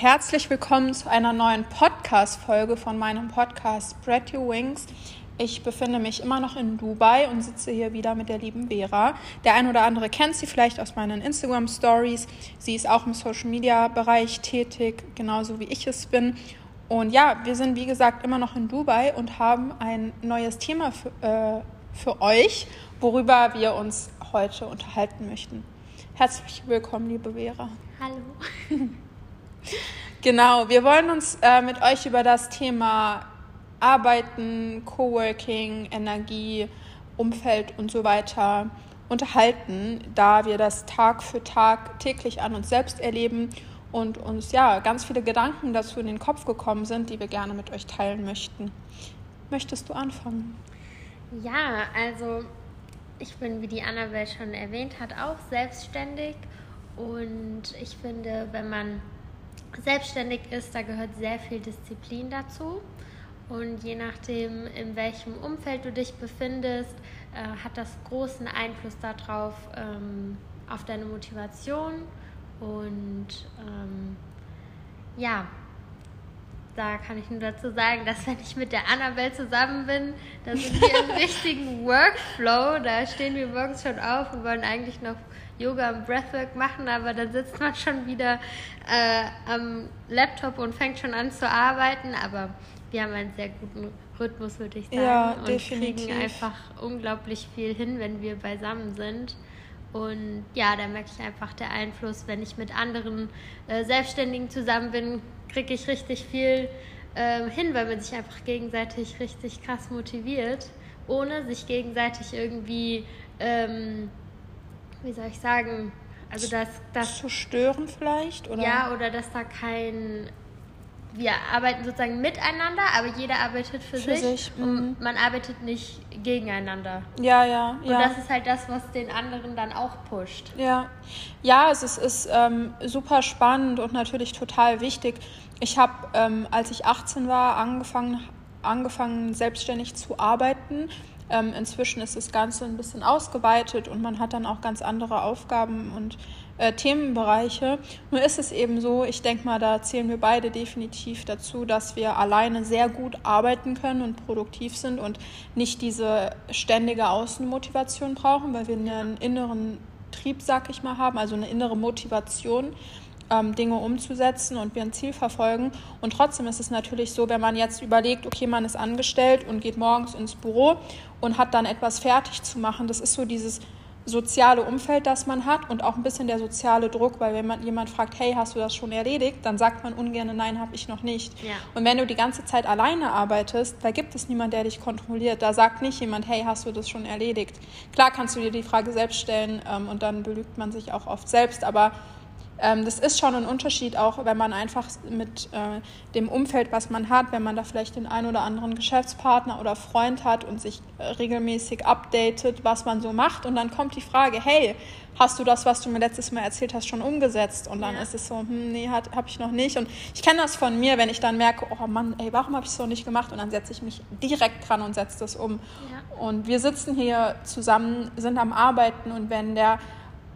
Herzlich willkommen zu einer neuen Podcast-Folge von meinem Podcast Spread Your Wings. Ich befinde mich immer noch in Dubai und sitze hier wieder mit der lieben Vera. Der ein oder andere kennt sie vielleicht aus meinen Instagram Stories. Sie ist auch im Social Media Bereich tätig, genauso wie ich es bin. Und ja, wir sind wie gesagt immer noch in Dubai und haben ein neues Thema für, äh, für euch, worüber wir uns heute unterhalten möchten. Herzlich willkommen, liebe Vera. Hallo. genau, wir wollen uns äh, mit euch über das Thema Arbeiten, Coworking, Energie, Umfeld und so weiter unterhalten, da wir das Tag für Tag täglich an uns selbst erleben und uns ja ganz viele Gedanken dazu in den Kopf gekommen sind, die wir gerne mit euch teilen möchten. Möchtest du anfangen? Ja, also ich bin, wie die Annabelle schon erwähnt hat, auch selbstständig und ich finde, wenn man selbstständig ist, da gehört sehr viel Disziplin dazu. Und je nachdem, in welchem Umfeld du dich befindest, äh, hat das großen Einfluss darauf, ähm, auf deine Motivation. Und ähm, ja, da kann ich nur dazu sagen, dass wenn ich mit der Annabelle zusammen bin, da sind wir im richtigen Workflow. Da stehen wir morgens schon auf und wollen eigentlich noch Yoga und Breathwork machen, aber dann sitzt man schon wieder äh, am Laptop und fängt schon an zu arbeiten. Aber wir haben einen sehr guten Rhythmus, würde ich sagen. Ja, und definitiv. kriegen einfach unglaublich viel hin, wenn wir beisammen sind. Und ja, da merke ich einfach der Einfluss, wenn ich mit anderen äh, Selbstständigen zusammen bin, kriege ich richtig viel äh, hin, weil man sich einfach gegenseitig richtig krass motiviert, ohne sich gegenseitig irgendwie, ähm, wie soll ich sagen, also dass das zu stören vielleicht oder ja oder dass da kein wir arbeiten sozusagen miteinander, aber jeder arbeitet für, Für sich, sich, mhm. und man arbeitet nicht gegeneinander. ja ja Und ja das ist halt das, was den anderen dann auch pusht. Ja, ja, es ist ähm, super spannend und natürlich total wichtig. Ich habe, ähm, als ich 18 war, angefangen, angefangen selbstständig zu arbeiten. Ähm, inzwischen ist das Ganze ein bisschen ausgeweitet und man hat dann auch ganz andere Aufgaben und äh, Themenbereiche. Nur ist es eben so, ich denke mal, da zählen wir beide definitiv dazu, dass wir alleine sehr gut arbeiten können und produktiv sind und nicht diese ständige Außenmotivation brauchen, weil wir einen inneren Trieb, sag ich mal, haben, also eine innere Motivation, ähm, Dinge umzusetzen und wir ein Ziel verfolgen. Und trotzdem ist es natürlich so, wenn man jetzt überlegt, okay, man ist angestellt und geht morgens ins Büro und hat dann etwas fertig zu machen, das ist so dieses soziale Umfeld, das man hat und auch ein bisschen der soziale Druck, weil wenn man jemand fragt, hey, hast du das schon erledigt, dann sagt man ungern, nein, habe ich noch nicht. Ja. Und wenn du die ganze Zeit alleine arbeitest, da gibt es niemanden, der dich kontrolliert. Da sagt nicht jemand, hey, hast du das schon erledigt? Klar kannst du dir die Frage selbst stellen ähm, und dann belügt man sich auch oft selbst, aber ähm, das ist schon ein Unterschied, auch wenn man einfach mit äh, dem Umfeld, was man hat, wenn man da vielleicht den einen oder anderen Geschäftspartner oder Freund hat und sich äh, regelmäßig updatet, was man so macht. Und dann kommt die Frage, hey, hast du das, was du mir letztes Mal erzählt hast, schon umgesetzt? Und dann Ja. ist es so, hm, nee, habe ich noch nicht. Und ich kenne das von mir, wenn ich dann merke, oh Mann, ey, warum habe ich es noch nicht gemacht? Und dann setze ich mich direkt dran und setze das um. Ja. Und wir sitzen hier zusammen, sind am Arbeiten und wenn der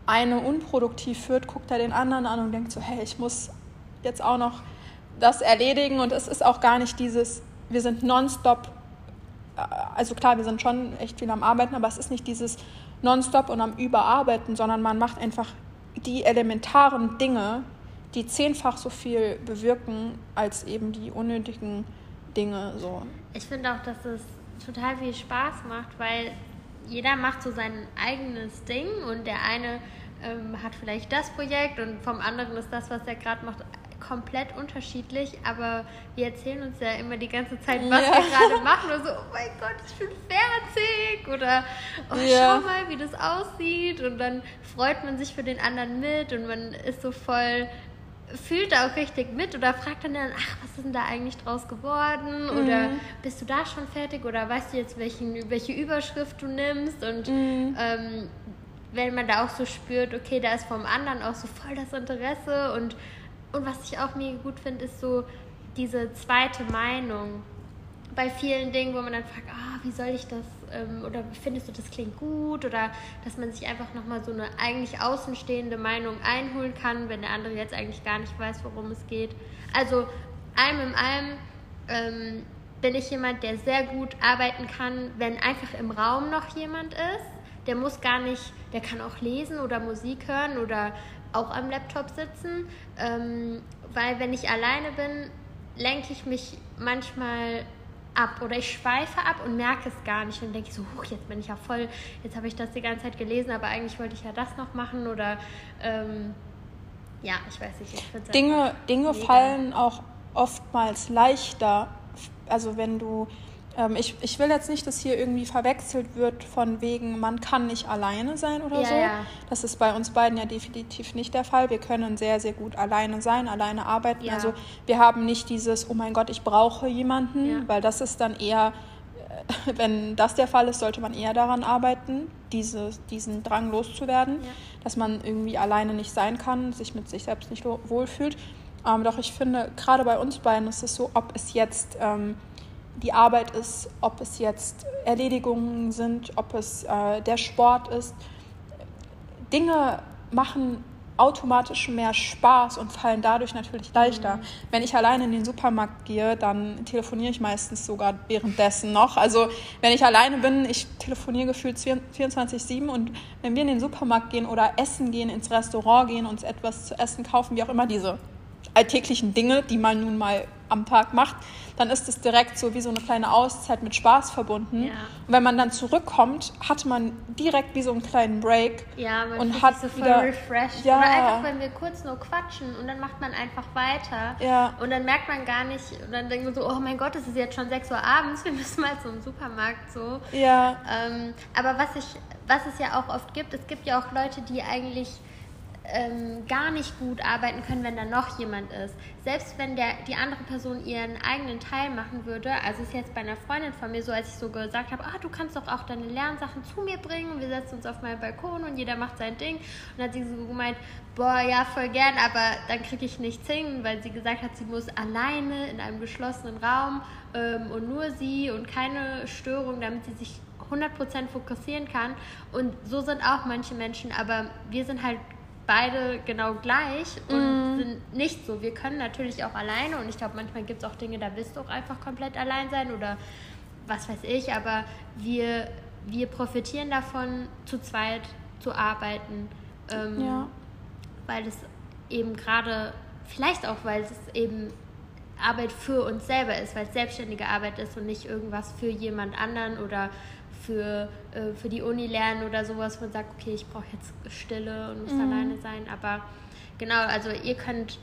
eine unproduktiv führt, guckt er den anderen an und denkt so, hey, ich muss jetzt auch noch das erledigen und es ist auch gar nicht dieses, wir sind nonstop, äh, also klar, wir sind schon echt viel am Arbeiten, aber es ist nicht dieses nonstop und am Überarbeiten, sondern man macht einfach die elementaren Dinge, die zehnfach so viel bewirken als eben die unnötigen Dinge so. Ich finde auch, dass es total viel Spaß macht, weil jeder macht so sein eigenes Ding und der eine ähm, hat vielleicht das Projekt und vom anderen ist das, was er gerade macht, komplett unterschiedlich, aber wir erzählen uns ja immer die ganze Zeit, was Ja. wir gerade machen und so, oh mein Gott, ich bin fertig oder oh, Ja. schau mal, wie das aussieht und dann freut man sich für den anderen mit und man ist so voll fühlt da auch richtig mit oder fragt dann, ach, was ist denn da eigentlich draus geworden? Oder bist du da schon fertig? Oder weißt du jetzt, welchen, welche Überschrift du nimmst? Und ähm, wenn man da auch so spürt, okay, da ist vom anderen auch so voll das Interesse. Und, und was ich auch mega gut finde, ist so diese zweite Meinung. bei vielen Dingen, wo man dann fragt, ah, wie soll ich das, ähm, oder findest du, das klingt gut, oder dass man sich einfach nochmal so eine eigentlich außenstehende Meinung einholen kann, wenn der andere jetzt eigentlich gar nicht weiß, worum es geht. Also allem in allem ähm, bin ich jemand, der sehr gut arbeiten kann, wenn einfach im Raum noch jemand ist. Der muss gar nicht, der kann auch lesen oder Musik hören oder auch am Laptop sitzen, ähm, weil wenn ich alleine bin, lenke ich mich manchmal ab oder ich schweife ab und merke es gar nicht und denke so, huch, jetzt bin ich ja voll, jetzt habe ich das die ganze Zeit gelesen, aber eigentlich wollte ich ja das noch machen oder ähm, ja, ich weiß nicht. Ich Dinge Dinge fallen auch oftmals leichter, also wenn du ich, ich will jetzt nicht, dass hier irgendwie verwechselt wird von wegen, man kann nicht alleine sein oder ja, so. Ja. Das ist bei uns beiden ja definitiv nicht der Fall. Wir können sehr, sehr gut alleine sein, alleine arbeiten. Ja. Also wir haben nicht dieses, oh mein Gott, ich brauche jemanden, weil das ist dann eher, äh, wenn das der Fall ist, sollte man eher daran arbeiten, diese, diesen Drang loszuwerden, dass man irgendwie alleine nicht sein kann, sich mit sich selbst nicht wohlfühlt. Ähm, doch ich finde, gerade bei uns beiden ist es so, ob es jetzt... Ähm, die Arbeit ist, ob es jetzt Erledigungen sind, ob es äh, der Sport ist. Dinge machen automatisch mehr Spaß und fallen dadurch natürlich leichter. Mhm. Wenn ich alleine in den Supermarkt gehe, dann telefoniere ich meistens sogar währenddessen noch. Also wenn ich alleine bin, ich telefoniere gefühlt 24-7 und wenn wir in den Supermarkt gehen oder essen gehen, ins Restaurant gehen, uns etwas zu essen kaufen, wie auch immer diese alltäglichen Dinge, die man nun mal am Tag macht, dann ist es direkt so wie so eine kleine Auszeit mit Spaß verbunden. Ja. Und wenn man dann zurückkommt, hat man direkt wie so einen kleinen Break ja, man und hat so wieder refreshed. Ja. Oder einfach, wenn wir kurz nur quatschen und dann macht man einfach weiter. Ja. Und dann merkt man gar nicht, und dann denkt man so, oh mein Gott, es ist jetzt schon 6 Uhr abends, wir müssen mal zum Supermarkt so. Ja. Ähm, aber was ich, was es ja auch oft gibt, es gibt ja auch Leute, die eigentlich ähm, gar nicht gut arbeiten können, wenn da noch jemand ist. Selbst wenn der, die andere Person ihren eigenen Teil machen würde, also ist jetzt bei einer Freundin von mir so, als ich so gesagt habe, ah, du kannst doch auch deine Lernsachen zu mir bringen, wir setzen uns auf meinen Balkon und jeder macht sein Ding. Und dann hat sie so gemeint, boah, ja, voll gern, aber dann kriege ich nichts hin, weil sie gesagt hat, sie muss alleine in einem geschlossenen Raum ähm, und nur sie und keine Störung, damit sie sich 100% fokussieren kann. Und so sind auch manche Menschen, aber wir sind halt beide genau gleich und mm. sind nicht so. Wir können natürlich auch alleine und ich glaube, manchmal gibt es auch Dinge, da willst du auch einfach komplett allein sein oder was weiß ich, aber wir, wir profitieren davon, zu zweit zu arbeiten, ähm, ja. weil es eben gerade, vielleicht auch, weil es eben Arbeit für uns selber ist, weil es selbstständige Arbeit ist und nicht irgendwas für jemand anderen oder für, äh, für die Uni lernen oder sowas, wo man sagt, okay, ich brauche jetzt Stille und muss mhm. alleine sein. Aber genau, also ihr könnt,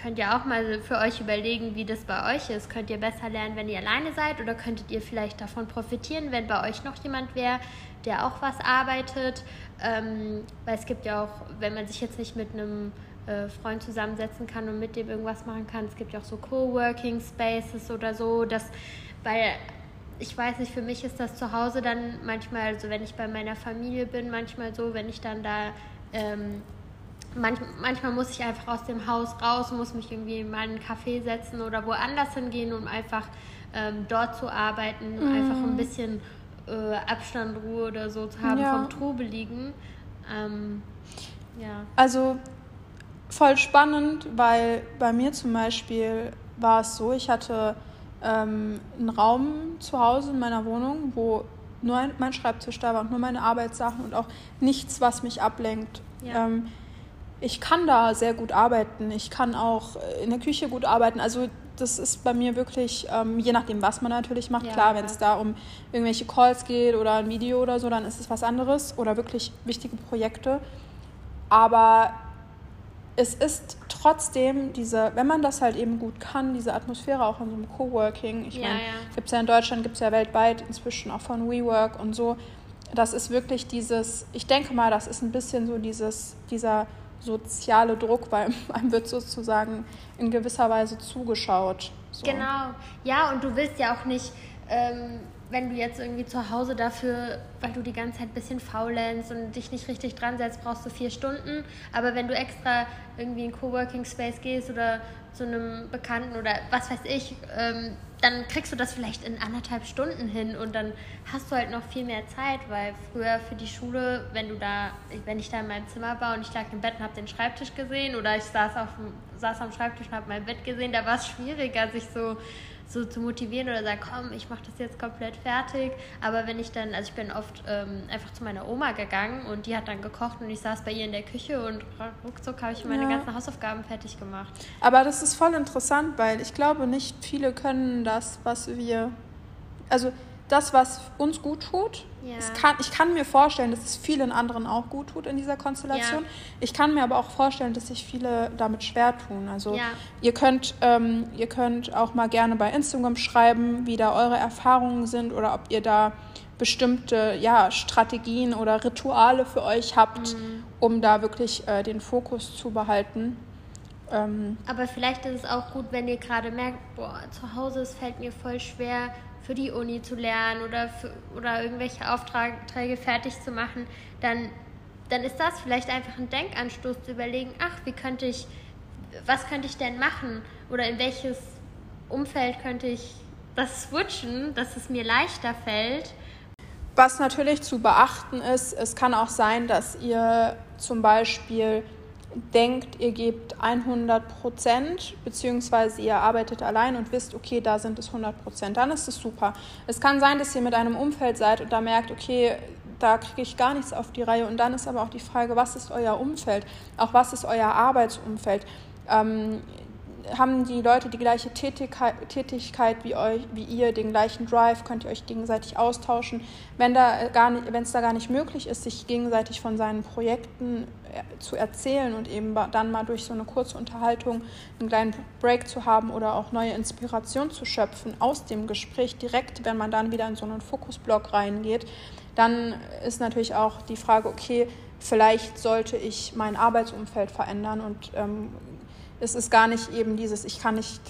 könnt ja auch mal für euch überlegen, wie das bei euch ist. Könnt ihr besser lernen, wenn ihr alleine seid oder könntet ihr vielleicht davon profitieren, wenn bei euch noch jemand wäre, der auch was arbeitet? Ähm, weil es gibt ja auch, wenn man sich jetzt nicht mit einem äh, Freund zusammensetzen kann und mit dem irgendwas machen kann. Es gibt ja auch so Coworking Spaces oder so, dass weil ich weiß nicht, für mich ist das zu Hause dann manchmal, also wenn ich bei meiner Familie bin, manchmal so, wenn ich dann da, ähm, manch, manchmal muss ich einfach aus dem Haus raus, muss mich irgendwie in meinen Café setzen oder woanders hingehen, um einfach ähm, dort zu arbeiten, mm. einfach ein bisschen äh, Abstand, Ruhe oder so zu haben ja. vom Trubeligen. Ähm, ja. Also voll spannend, weil bei mir zum Beispiel war es so, ich hatte ähm, einen Raum zu Hause in meiner Wohnung, wo nur ein, mein Schreibtisch da war und nur meine Arbeitssachen und auch nichts, was mich ablenkt. Ja. Ähm, ich kann da sehr gut arbeiten. Ich kann auch in der Küche gut arbeiten. Also das ist bei mir wirklich, ähm, je nachdem, was man natürlich macht. Ja, Klar, wenn es da um irgendwelche Calls geht oder ein Video oder so, dann ist es was anderes oder wirklich wichtige Projekte. Aber es ist trotzdem diese, wenn man das halt eben gut kann, diese Atmosphäre auch in so einem Coworking, ich ja, meine, ja. gibt es ja in Deutschland, gibt es ja weltweit inzwischen auch von WeWork und so, das ist wirklich dieses, ich denke mal, das ist ein bisschen so dieses, dieser soziale Druck, weil einem wird sozusagen in gewisser Weise zugeschaut. So. Genau, ja, und du willst ja auch nicht, ähm, wenn du jetzt irgendwie zu Hause dafür, weil du die ganze Zeit ein bisschen faulenzt und dich nicht richtig dran setzt, brauchst du vier Stunden. Aber wenn du extra irgendwie in Coworking Space gehst oder zu einem Bekannten oder was weiß ich, ähm, dann kriegst du das vielleicht in anderthalb Stunden hin und dann hast du halt noch viel mehr Zeit, weil früher für die Schule, wenn du da, wenn ich da in meinem Zimmer war und ich lag im Bett und habe den Schreibtisch gesehen oder ich saß, auf, saß am Schreibtisch und habe mein Bett gesehen, da war es schwieriger, sich so so zu motivieren oder sagen, komm, ich mache das jetzt komplett fertig. Aber wenn ich dann, also ich bin oft ähm, einfach zu meiner Oma gegangen und die hat dann gekocht und ich saß bei ihr in der Küche und ruckzuck habe ich meine ja. ganzen Hausaufgaben fertig gemacht. Aber das ist voll interessant, weil ich glaube, nicht viele können das, was wir, also das, was uns gut tut. Ja. Kann, ich kann mir vorstellen, dass es vielen anderen auch gut tut in dieser Konstellation. Ja. Ich kann mir aber auch vorstellen, dass sich viele damit schwer tun. Also ja. ihr, könnt, ähm, ihr könnt auch mal gerne bei Instagram schreiben, wie da eure Erfahrungen sind oder ob ihr da bestimmte ja, Strategien oder Rituale für euch habt, mhm. um da wirklich äh, den Fokus zu behalten. Ähm, aber vielleicht ist es auch gut, wenn ihr gerade merkt, boah, zu Hause es fällt mir voll schwer, für die Uni zu lernen oder, für, oder irgendwelche Aufträge fertig zu machen, dann, dann ist das vielleicht einfach ein Denkanstoß zu überlegen, ach, wie könnte ich, was könnte ich denn machen oder in welches Umfeld könnte ich das switchen, dass es mir leichter fällt. Was natürlich zu beachten ist, es kann auch sein, dass ihr zum Beispiel denkt, ihr gebt 100 Prozent, beziehungsweise ihr arbeitet allein und wisst, okay, da sind es 100 Prozent, dann ist es super. Es kann sein, dass ihr mit einem Umfeld seid und da merkt, okay, da kriege ich gar nichts auf die Reihe. Und dann ist aber auch die Frage, was ist euer Umfeld? Auch was ist euer Arbeitsumfeld? Ähm, haben die Leute die gleiche Tätigkeit, Tätigkeit wie euch, wie ihr, den gleichen Drive, könnt ihr euch gegenseitig austauschen. Wenn wenn es da gar nicht möglich ist, sich gegenseitig von seinen Projekten äh, zu erzählen und eben dann mal durch so eine kurze Unterhaltung einen kleinen Break zu haben oder auch neue Inspiration zu schöpfen aus dem Gespräch direkt, wenn man dann wieder in so einen Fokusblock reingeht, dann ist natürlich auch die Frage, okay, vielleicht sollte ich mein Arbeitsumfeld verändern und ähm, es ist gar nicht eben dieses, ich kann nicht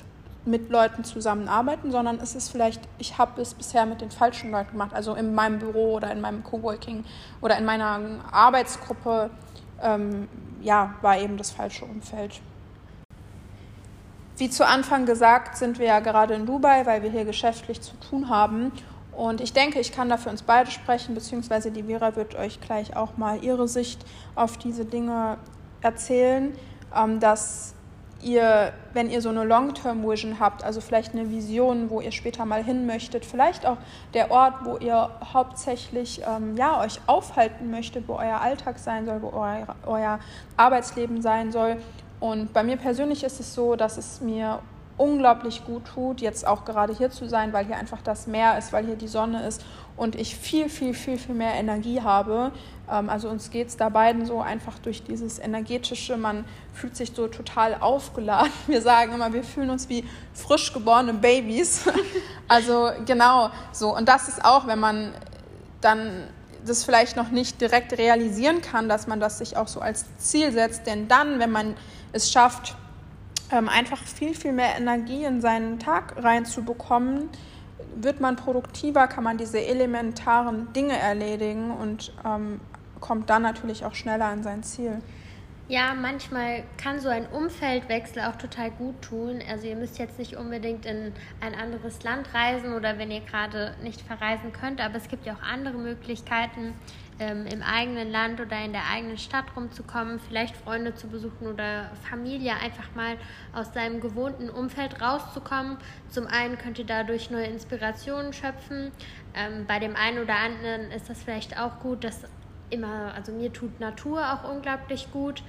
mit Leuten zusammenarbeiten, sondern es ist vielleicht, ich habe es bisher mit den falschen Leuten gemacht, also in meinem Büro oder in meinem Coworking oder in meiner Arbeitsgruppe, ähm, ja, war eben das falsche Umfeld. Wie zu Anfang gesagt, sind wir ja gerade in Dubai, weil wir hier geschäftlich zu tun haben. Und ich denke, ich kann da für uns beide sprechen, beziehungsweise die Vera wird euch gleich auch mal ihre Sicht auf diese Dinge erzählen, ähm, dass ihr, wenn ihr so eine Long-Term-Vision habt, also vielleicht eine Vision, wo ihr später mal hin möchtet, vielleicht auch der Ort, wo ihr hauptsächlich ähm, ja, euch aufhalten möchtet, wo euer Alltag sein soll, wo euer, euer Arbeitsleben sein soll. Und bei mir persönlich ist es so, dass es mir unglaublich gut tut, jetzt auch gerade hier zu sein, weil hier einfach das Meer ist, weil hier die Sonne ist und ich viel, viel, viel, viel mehr Energie habe. Ähm, also uns geht es da beiden so einfach durch dieses energetische, man fühlt sich so total aufgeladen. Wir sagen immer, wir fühlen uns wie frisch geborene Babys. Also genau so. Und das ist auch, wenn man dann das vielleicht noch nicht direkt realisieren kann, dass man das sich auch so als Ziel setzt. Denn dann, wenn man es schafft, ähm, einfach viel, viel mehr Energie in seinen Tag reinzubekommen, wird man produktiver, kann man diese elementaren Dinge erledigen und ähm, kommt dann natürlich auch schneller an sein Ziel. Ja, manchmal kann so ein Umfeldwechsel auch total gut tun. Also ihr müsst jetzt nicht unbedingt in ein anderes Land reisen oder wenn ihr gerade nicht verreisen könnt, aber es gibt ja auch andere Möglichkeiten, ähm, im eigenen Land oder in der eigenen Stadt rumzukommen, vielleicht Freunde zu besuchen oder Familie, einfach mal aus seinem gewohnten Umfeld rauszukommen. Zum einen könnt ihr dadurch neue Inspirationen schöpfen. Ähm, bei dem einen oder anderen ist das vielleicht auch gut, dass immer, also mir tut Natur auch unglaublich gut.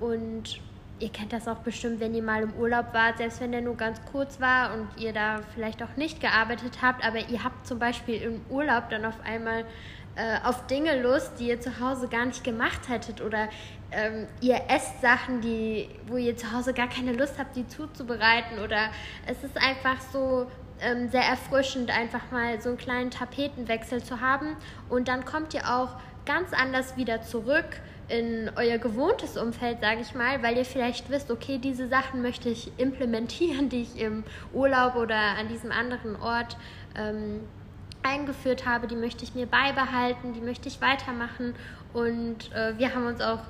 Und ihr kennt das auch bestimmt, wenn ihr mal im Urlaub wart, selbst wenn der nur ganz kurz war und ihr da vielleicht auch nicht gearbeitet habt, aber ihr habt zum Beispiel im Urlaub dann auf einmal äh, auf Dinge Lust, die ihr zu Hause gar nicht gemacht hättet oder ähm, ihr esst Sachen, die, wo ihr zu Hause gar keine Lust habt, die zuzubereiten oder es ist einfach so ähm, sehr erfrischend, einfach mal so einen kleinen Tapetenwechsel zu haben und dann kommt ihr auch ganz anders wieder zurück in euer gewohntes Umfeld, sage ich mal, weil ihr vielleicht wisst, okay, diese Sachen möchte ich implementieren, die ich im Urlaub oder an diesem anderen Ort ähm, eingeführt habe, die möchte ich mir beibehalten, die möchte ich weitermachen. Und äh, wir haben uns auch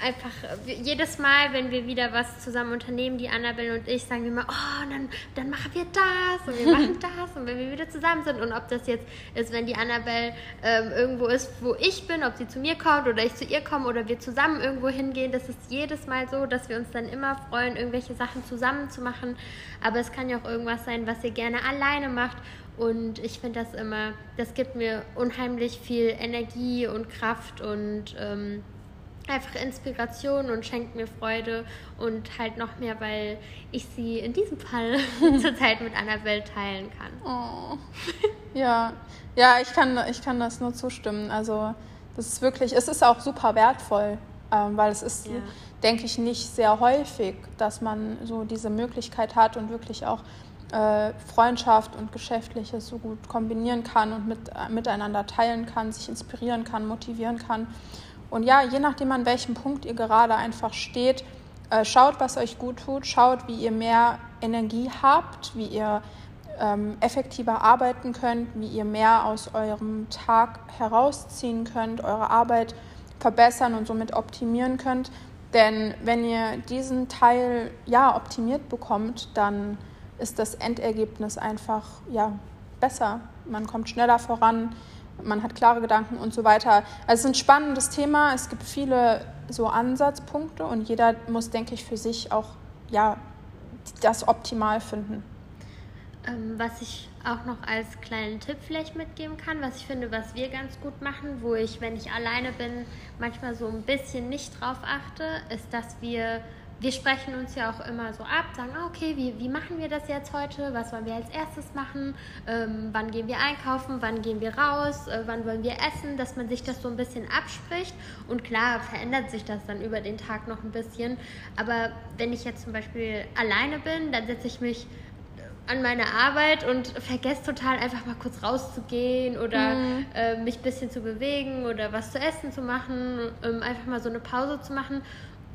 einfach jedes Mal, wenn wir wieder was zusammen unternehmen, die Annabelle und ich, sagen wir immer, oh, dann, dann machen wir das und wir machen das und wenn wir wieder zusammen sind. Und ob das jetzt ist, wenn die Annabelle ähm, irgendwo ist, wo ich bin, ob sie zu mir kommt oder ich zu ihr komme oder wir zusammen irgendwo hingehen, das ist jedes Mal so, dass wir uns dann immer freuen, irgendwelche Sachen zusammen zu machen, aber es kann ja auch irgendwas sein, was ihr gerne alleine macht. Und ich finde das immer, das gibt mir unheimlich viel Energie und Kraft und ähm, einfach Inspiration und schenkt mir Freude und halt noch mehr, weil ich sie in diesem Fall zurzeit mit Annabelle teilen kann. Oh. Ja, ja, ich kann, ich kann das nur zustimmen. Also das ist wirklich, es ist auch super wertvoll, ähm, weil es ist, ja. denke ich, nicht sehr häufig, dass man so diese Möglichkeit hat und wirklich auch äh, Freundschaft und Geschäftliches so gut kombinieren kann und mit, äh, miteinander teilen kann, sich inspirieren kann, motivieren kann. Und ja, je nachdem, an welchem Punkt ihr gerade einfach steht, äh, schaut, was euch gut tut, schaut, wie ihr mehr Energie habt, wie ihr ähm, effektiver arbeiten könnt, wie ihr mehr aus eurem Tag herausziehen könnt, eure Arbeit verbessern und somit optimieren könnt. Denn wenn ihr diesen Teil ja optimiert bekommt, dann ist das Endergebnis einfach ja besser. Man kommt schneller voran, man hat klare Gedanken und so weiter. Also es ist ein spannendes Thema. Es gibt viele so Ansatzpunkte und jeder muss, denke ich, für sich auch ja, das optimal finden. Ähm, was ich auch noch als kleinen Tipp vielleicht mitgeben kann, was ich finde, was wir ganz gut machen, wo ich, wenn ich alleine bin, manchmal so ein bisschen nicht drauf achte, ist, dass wir wir sprechen uns ja auch immer so ab, sagen, ah, okay, wie, wie machen wir das jetzt heute? Was wollen wir als erstes machen? Ähm, wann gehen wir einkaufen? Wann gehen wir raus? Äh, wann wollen wir essen? Dass man sich das so ein bisschen abspricht. Und klar, verändert sich das dann über den Tag noch ein bisschen. Aber wenn ich jetzt zum Beispiel alleine bin, dann setze ich mich an meine Arbeit und vergesse total einfach mal kurz rauszugehen oder mhm. äh, mich ein bisschen zu bewegen oder was zu essen zu machen, ähm, einfach mal so eine Pause zu machen.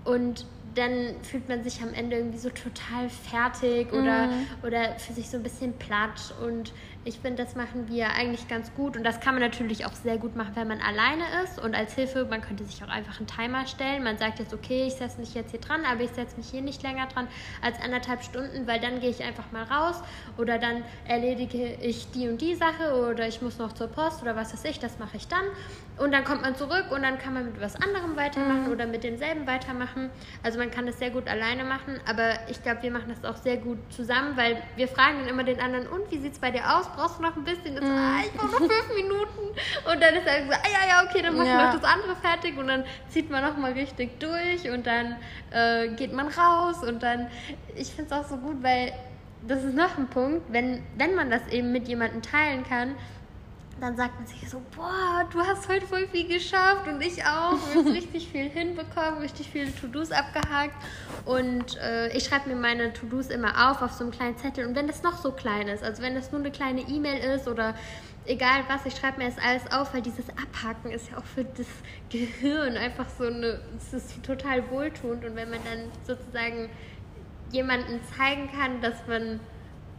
Und dann fühlt man sich am Ende irgendwie so total fertig oder, mm. oder für sich so ein bisschen platt. Und ich finde, das machen wir eigentlich ganz gut. Und das kann man natürlich auch sehr gut machen, wenn man alleine ist. Und als Hilfe, man könnte sich auch einfach einen Timer stellen. Man sagt jetzt, okay, ich setze mich jetzt hier dran, aber ich setze mich hier nicht länger dran als anderthalb Stunden, weil dann gehe ich einfach mal raus oder dann erledige ich die und die Sache oder ich muss noch zur Post oder was weiß ich, das mache ich dann. Und dann kommt man zurück und dann kann man mit was anderem weitermachen mm. oder mit demselben weitermachen. Also man kann das sehr gut alleine machen, aber ich glaube, wir machen das auch sehr gut zusammen, weil wir fragen dann immer den anderen, und wie sieht es bei dir aus? Brauchst du noch ein bisschen? Und so, ah, ich brauche noch fünf Minuten. Und dann ist er so, ah ja, ja, okay, dann machen wir ja. noch das andere fertig und dann zieht man noch mal richtig durch und dann äh, geht man raus und dann, ich finde es auch so gut, weil das ist noch ein Punkt, wenn, wenn man das eben mit jemandem teilen kann, dann sagt man sich so, boah, du hast heute voll viel geschafft und ich auch. Du hast richtig viel hinbekommen, richtig viele To-Dos abgehakt. Und äh, ich schreibe mir meine To-Dos immer auf auf so einem kleinen Zettel. Und wenn das noch so klein ist, also wenn das nur eine kleine E-Mail ist oder egal was, ich schreibe mir das alles auf, weil dieses Abhaken ist ja auch für das Gehirn einfach so eine, es ist total wohltuend. Und wenn man dann sozusagen jemanden zeigen kann, dass man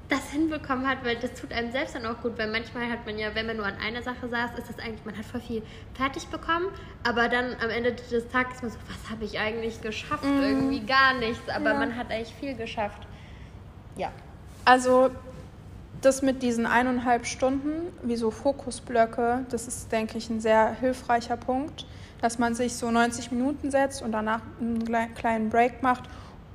das hinbekommen hat, weil das tut einem selbst dann auch gut, weil manchmal hat man ja, wenn man nur an einer Sache saß, ist das eigentlich, man hat voll viel fertig bekommen, aber dann am Ende des Tages ist man so, was habe ich eigentlich geschafft? Mm. Irgendwie gar nichts, aber ja. man hat eigentlich viel geschafft. Ja. Also das mit diesen eineinhalb Stunden, wie so Fokusblöcke, das ist, denke ich, ein sehr hilfreicher Punkt, dass man sich so 90 Minuten setzt und danach einen kleinen Break macht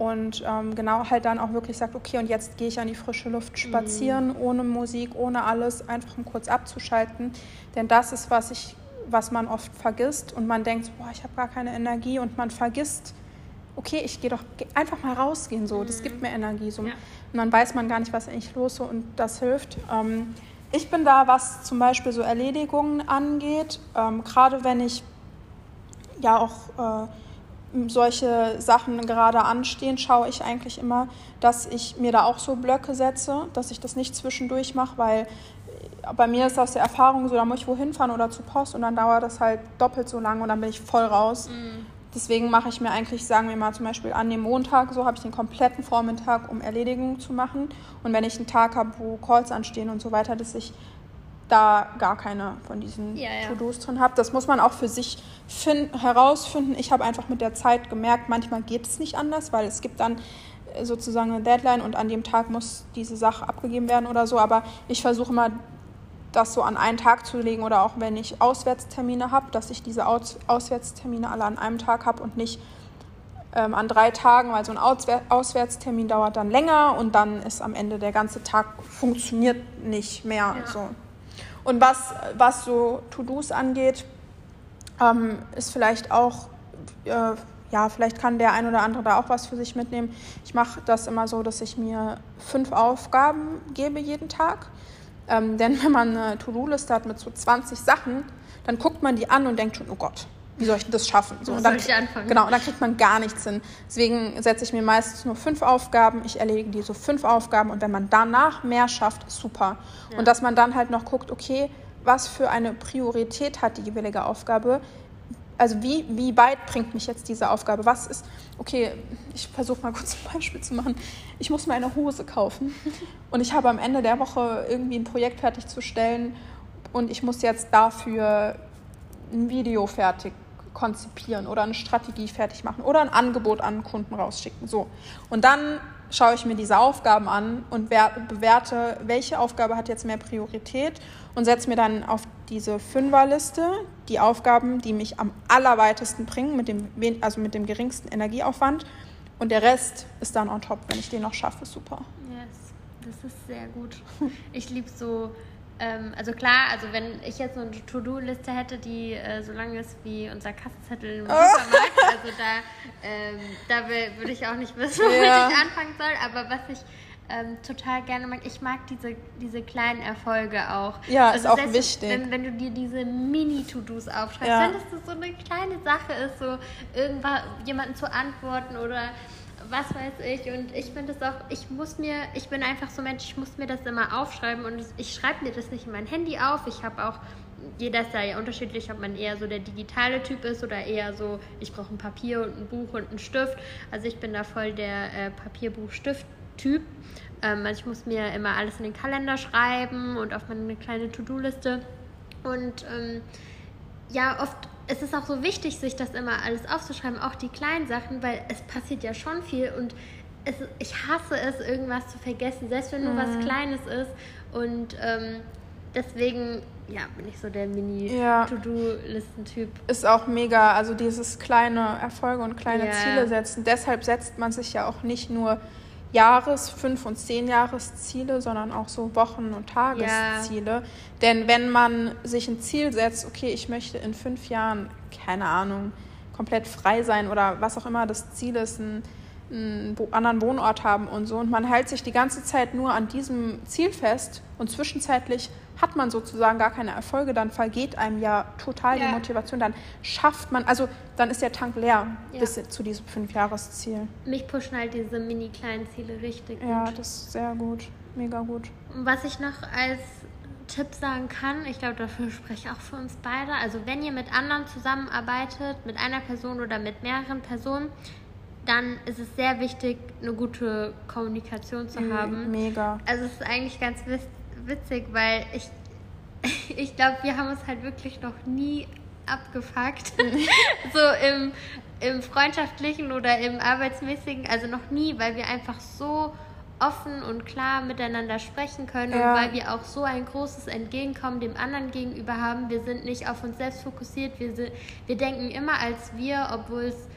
und ähm, genau halt dann auch wirklich sagt, okay, und jetzt gehe ich an die frische Luft spazieren, mhm. ohne Musik, ohne alles, einfach um kurz abzuschalten. Denn das ist, was ich, was man oft vergisst und man denkt, boah, ich habe gar keine Energie und man vergisst, okay, ich gehe doch einfach mal rausgehen, so, mhm. das gibt mir Energie. So. Ja. Und dann weiß man gar nicht, was eigentlich los ist und das hilft. Ähm, ich bin da, was zum Beispiel so Erledigungen angeht, ähm, gerade wenn ich ja auch äh, solche Sachen gerade anstehen, schaue ich eigentlich immer, dass ich mir da auch so Blöcke setze, dass ich das nicht zwischendurch mache, weil bei mir ist aus der Erfahrung so, da muss ich wohin fahren oder zur Post und dann dauert das halt doppelt so lang und dann bin ich voll raus. Mhm. Deswegen mache ich mir eigentlich, sagen wir mal zum Beispiel an dem Montag, so habe ich den kompletten Vormittag, um Erledigungen zu machen. Und wenn ich einen Tag habe, wo Calls anstehen und so weiter, dass ich da gar keine von diesen ja, ja. To-Dos drin habe. Das muss man auch für sich find, herausfinden. Ich habe einfach mit der Zeit gemerkt, manchmal geht es nicht anders, weil es gibt dann äh, sozusagen eine Deadline und an dem Tag muss diese Sache abgegeben werden oder so. Aber ich versuche mal, das so an einen Tag zu legen oder auch wenn ich Auswärtstermine habe, dass ich diese Aus Auswärtstermine alle an einem Tag habe und nicht ähm, an drei Tagen, weil so ein Auswär Auswärtstermin dauert dann länger und dann ist am Ende der ganze Tag funktioniert nicht mehr. Ja. So. Und was, was so To-Dos angeht, ähm, ist vielleicht auch, äh, ja, vielleicht kann der ein oder andere da auch was für sich mitnehmen. Ich mache das immer so, dass ich mir fünf Aufgaben gebe jeden Tag. Ähm, denn wenn man eine To-Do-Liste hat mit so 20 Sachen, dann guckt man die an und denkt schon, oh Gott, wie soll ich das schaffen? So, und dann, soll ich anfangen? Genau, und dann kriegt man gar nichts hin. Deswegen setze ich mir meistens nur fünf Aufgaben. Ich erledige die so fünf Aufgaben und wenn man danach mehr schafft, super. Ja. Und dass man dann halt noch guckt, okay, was für eine Priorität hat die jeweilige Aufgabe? Also wie, wie weit bringt mich jetzt diese Aufgabe? Was ist, okay, ich versuche mal kurz ein Beispiel zu machen. Ich muss mir eine Hose kaufen und ich habe am Ende der Woche irgendwie ein Projekt fertigzustellen und ich muss jetzt dafür ein Video fertig konzipieren oder eine Strategie fertig machen oder ein Angebot an Kunden rausschicken. So. Und dann schaue ich mir diese Aufgaben an und bewerte, welche Aufgabe hat jetzt mehr Priorität und setze mir dann auf diese Fünferliste die Aufgaben, die mich am allerweitesten bringen, mit dem, also mit dem geringsten Energieaufwand. Und der Rest ist dann on top, wenn ich den noch schaffe. Super. Yes, das ist sehr gut. Ich liebe so ähm, also klar, also wenn ich jetzt so eine To-Do-Liste hätte, die äh, so lang ist wie unser Kassenzettel im Supermarkt, also da, ähm, da würde ich auch nicht wissen, womit ja. ich anfangen soll. Aber was ich ähm, total gerne mag, ich mag diese, diese kleinen Erfolge auch. Ja, also ist auch wichtig. Wenn, wenn du dir diese Mini-To-Dos aufschreibst, ja. wenn das so eine kleine Sache ist, so irgendwas jemanden zu antworten oder was weiß ich. Und ich finde es auch, ich muss mir, ich bin einfach so Mensch, ich muss mir das immer aufschreiben und ich schreibe mir das nicht in mein Handy auf. Ich habe auch, jeder ist da ja unterschiedlich, ob man eher so der digitale Typ ist oder eher so, ich brauche ein Papier und ein Buch und einen Stift. Also ich bin da voll der äh, Papier-Buch-Stift-Typ. Ähm, also ich muss mir immer alles in den Kalender schreiben und auf meine kleine To-Do-Liste. Und ähm, ja, oft es ist auch so wichtig, sich das immer alles aufzuschreiben, auch die kleinen Sachen, weil es passiert ja schon viel und es, ich hasse es, irgendwas zu vergessen, selbst wenn nur mhm. was Kleines ist. Und ähm, deswegen, ja, bin ich so der Mini-To-Do-Listen-Typ. Ja. Ist auch mega, also dieses kleine Erfolge und kleine ja. Ziele setzen. Deshalb setzt man sich ja auch nicht nur Jahres-, Fünf- und Zehn-Jahresziele, sondern auch so Wochen- und Tagesziele. Ja. Denn wenn man sich ein Ziel setzt, okay, ich möchte in fünf Jahren, keine Ahnung, komplett frei sein oder was auch immer das Ziel ist, ein einen anderen Wohnort haben und so. Und man hält sich die ganze Zeit nur an diesem Ziel fest und zwischenzeitlich hat man sozusagen gar keine Erfolge, dann vergeht einem ja total ja. die Motivation. Dann schafft man, also dann ist der Tank leer ja. bis zu diesem Fünfjahresziel. Mich pushen halt diese mini kleinen Ziele richtig gut. Ja, das ist sehr gut, mega gut. Was ich noch als Tipp sagen kann, ich glaube, dafür spreche ich auch für uns beide. Also wenn ihr mit anderen zusammenarbeitet, mit einer Person oder mit mehreren Personen, dann ist es sehr wichtig, eine gute Kommunikation zu haben. Mega. Also es ist eigentlich ganz witzig, weil ich, ich glaube, wir haben uns halt wirklich noch nie abgefuckt. so im, im freundschaftlichen oder im arbeitsmäßigen, also noch nie, weil wir einfach so offen und klar miteinander sprechen können ja. und weil wir auch so ein großes Entgegenkommen dem anderen gegenüber haben. Wir sind nicht auf uns selbst fokussiert, wir, sind, wir denken immer als wir, obwohl es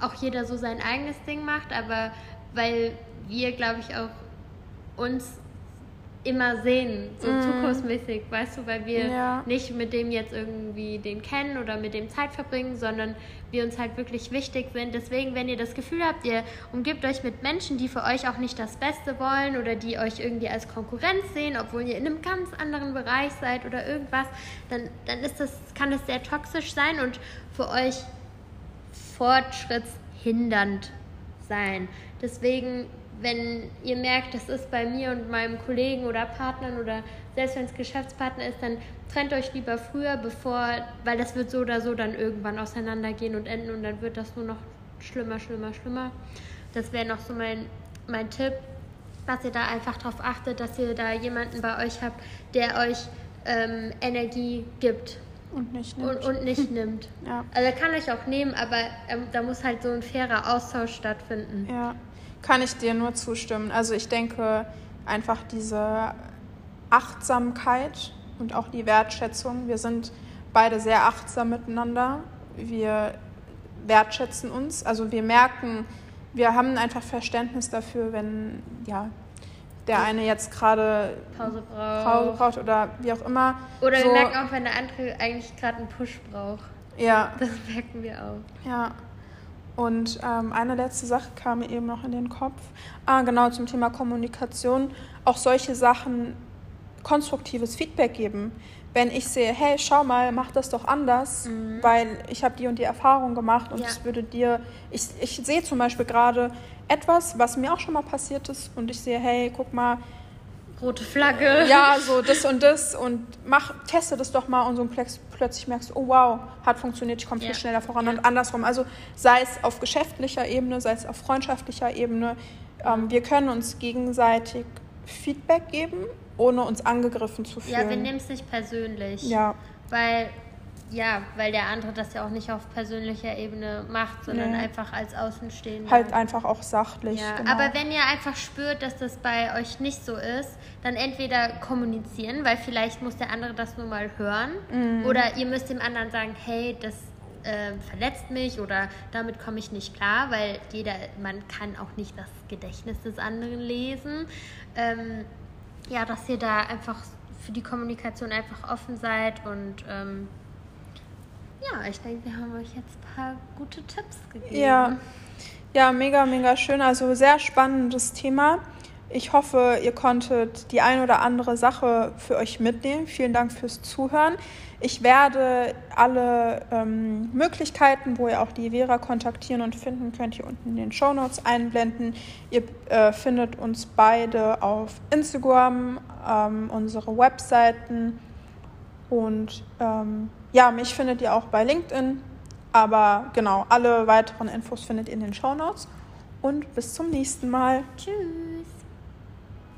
auch jeder so sein eigenes Ding macht, aber weil wir, glaube ich, auch uns immer sehen, so mm. zukunftsmäßig, weißt du, weil wir ja. nicht mit dem jetzt irgendwie den kennen oder mit dem Zeit verbringen, sondern wir uns halt wirklich wichtig sind. Deswegen, wenn ihr das Gefühl habt, ihr umgibt euch mit Menschen, die für euch auch nicht das Beste wollen oder die euch irgendwie als Konkurrenz sehen, obwohl ihr in einem ganz anderen Bereich seid oder irgendwas, dann, dann ist das, kann das sehr toxisch sein und für euch fortschrittshindernd sein. Deswegen, wenn ihr merkt, das ist bei mir und meinem Kollegen oder Partnern oder selbst wenn es Geschäftspartner ist, dann trennt euch lieber früher, bevor, weil das wird so oder so dann irgendwann auseinandergehen und enden und dann wird das nur noch schlimmer, schlimmer, schlimmer. Das wäre noch so mein, mein Tipp, dass ihr da einfach darauf achtet, dass ihr da jemanden bei euch habt, der euch ähm, Energie gibt. Und nicht nimmt. Und, und nicht nimmt. Ja. Also er kann euch auch nehmen, aber ähm, da muss halt so ein fairer Austausch stattfinden. Ja, kann ich dir nur zustimmen. Also ich denke einfach diese Achtsamkeit und auch die Wertschätzung. Wir sind beide sehr achtsam miteinander. Wir wertschätzen uns. Also wir merken, wir haben einfach Verständnis dafür, wenn ja der eine jetzt gerade Pause braucht. Pause braucht oder wie auch immer. Oder so, wir merken auch, wenn der andere eigentlich gerade einen Push braucht. Ja, Das merken wir auch. ja. Und ähm, eine letzte Sache kam mir eben noch in den Kopf. Ah, genau, zum Thema Kommunikation. Auch solche Sachen, konstruktives Feedback geben. Wenn ich sehe, hey, schau mal, mach das doch anders, weil ich habe die und die Erfahrung gemacht und Ja. es würde dir, ich, ich sehe zum Beispiel gerade etwas, was mir auch schon mal passiert ist und ich sehe, hey, guck mal, Rote Flagge. ja, so das und das und mach, teste das doch mal und so plötz- plötzlich merkst du, oh wow, hat funktioniert, ich komme viel Ja. schneller voran Ja. und andersrum. Also sei es auf geschäftlicher Ebene, sei es auf freundschaftlicher Ebene, ähm, wir können uns gegenseitig Feedback geben, ohne uns angegriffen zu fühlen. Ja, wir nehmen es nicht persönlich. Ja, Weil, ja, weil der andere das ja auch nicht auf persönlicher Ebene macht, sondern Nee. einfach als Außenstehender. halt einfach auch sachlich. Ja, genau. aber wenn ihr einfach spürt, dass das bei euch nicht so ist, dann entweder kommunizieren, weil vielleicht muss der andere das nur mal hören, Mhm. oder ihr müsst dem anderen sagen, hey, das äh, verletzt mich oder damit komme ich nicht klar, weil jeder, man kann auch nicht das Gedächtnis des anderen lesen. Ähm, ja, dass ihr da einfach für die Kommunikation einfach offen seid und ähm, ja, ich denke, wir haben euch jetzt ein paar gute Tipps gegeben. Ja. Ja, mega, mega schön. Also sehr spannendes Thema. Ich hoffe, ihr konntet die ein oder andere Sache für euch mitnehmen. Vielen Dank fürs Zuhören. Ich werde alle ähm, Möglichkeiten, wo ihr auch die Vera kontaktieren und finden könnt, hier unten in den Show Notes einblenden. Ihr äh, findet uns beide auf Instagram, ähm, unsere Webseiten und ähm, ja, mich findet ihr auch bei LinkedIn. Aber genau, alle weiteren Infos findet ihr in den Show Notes. Und bis zum nächsten Mal. Tschüss.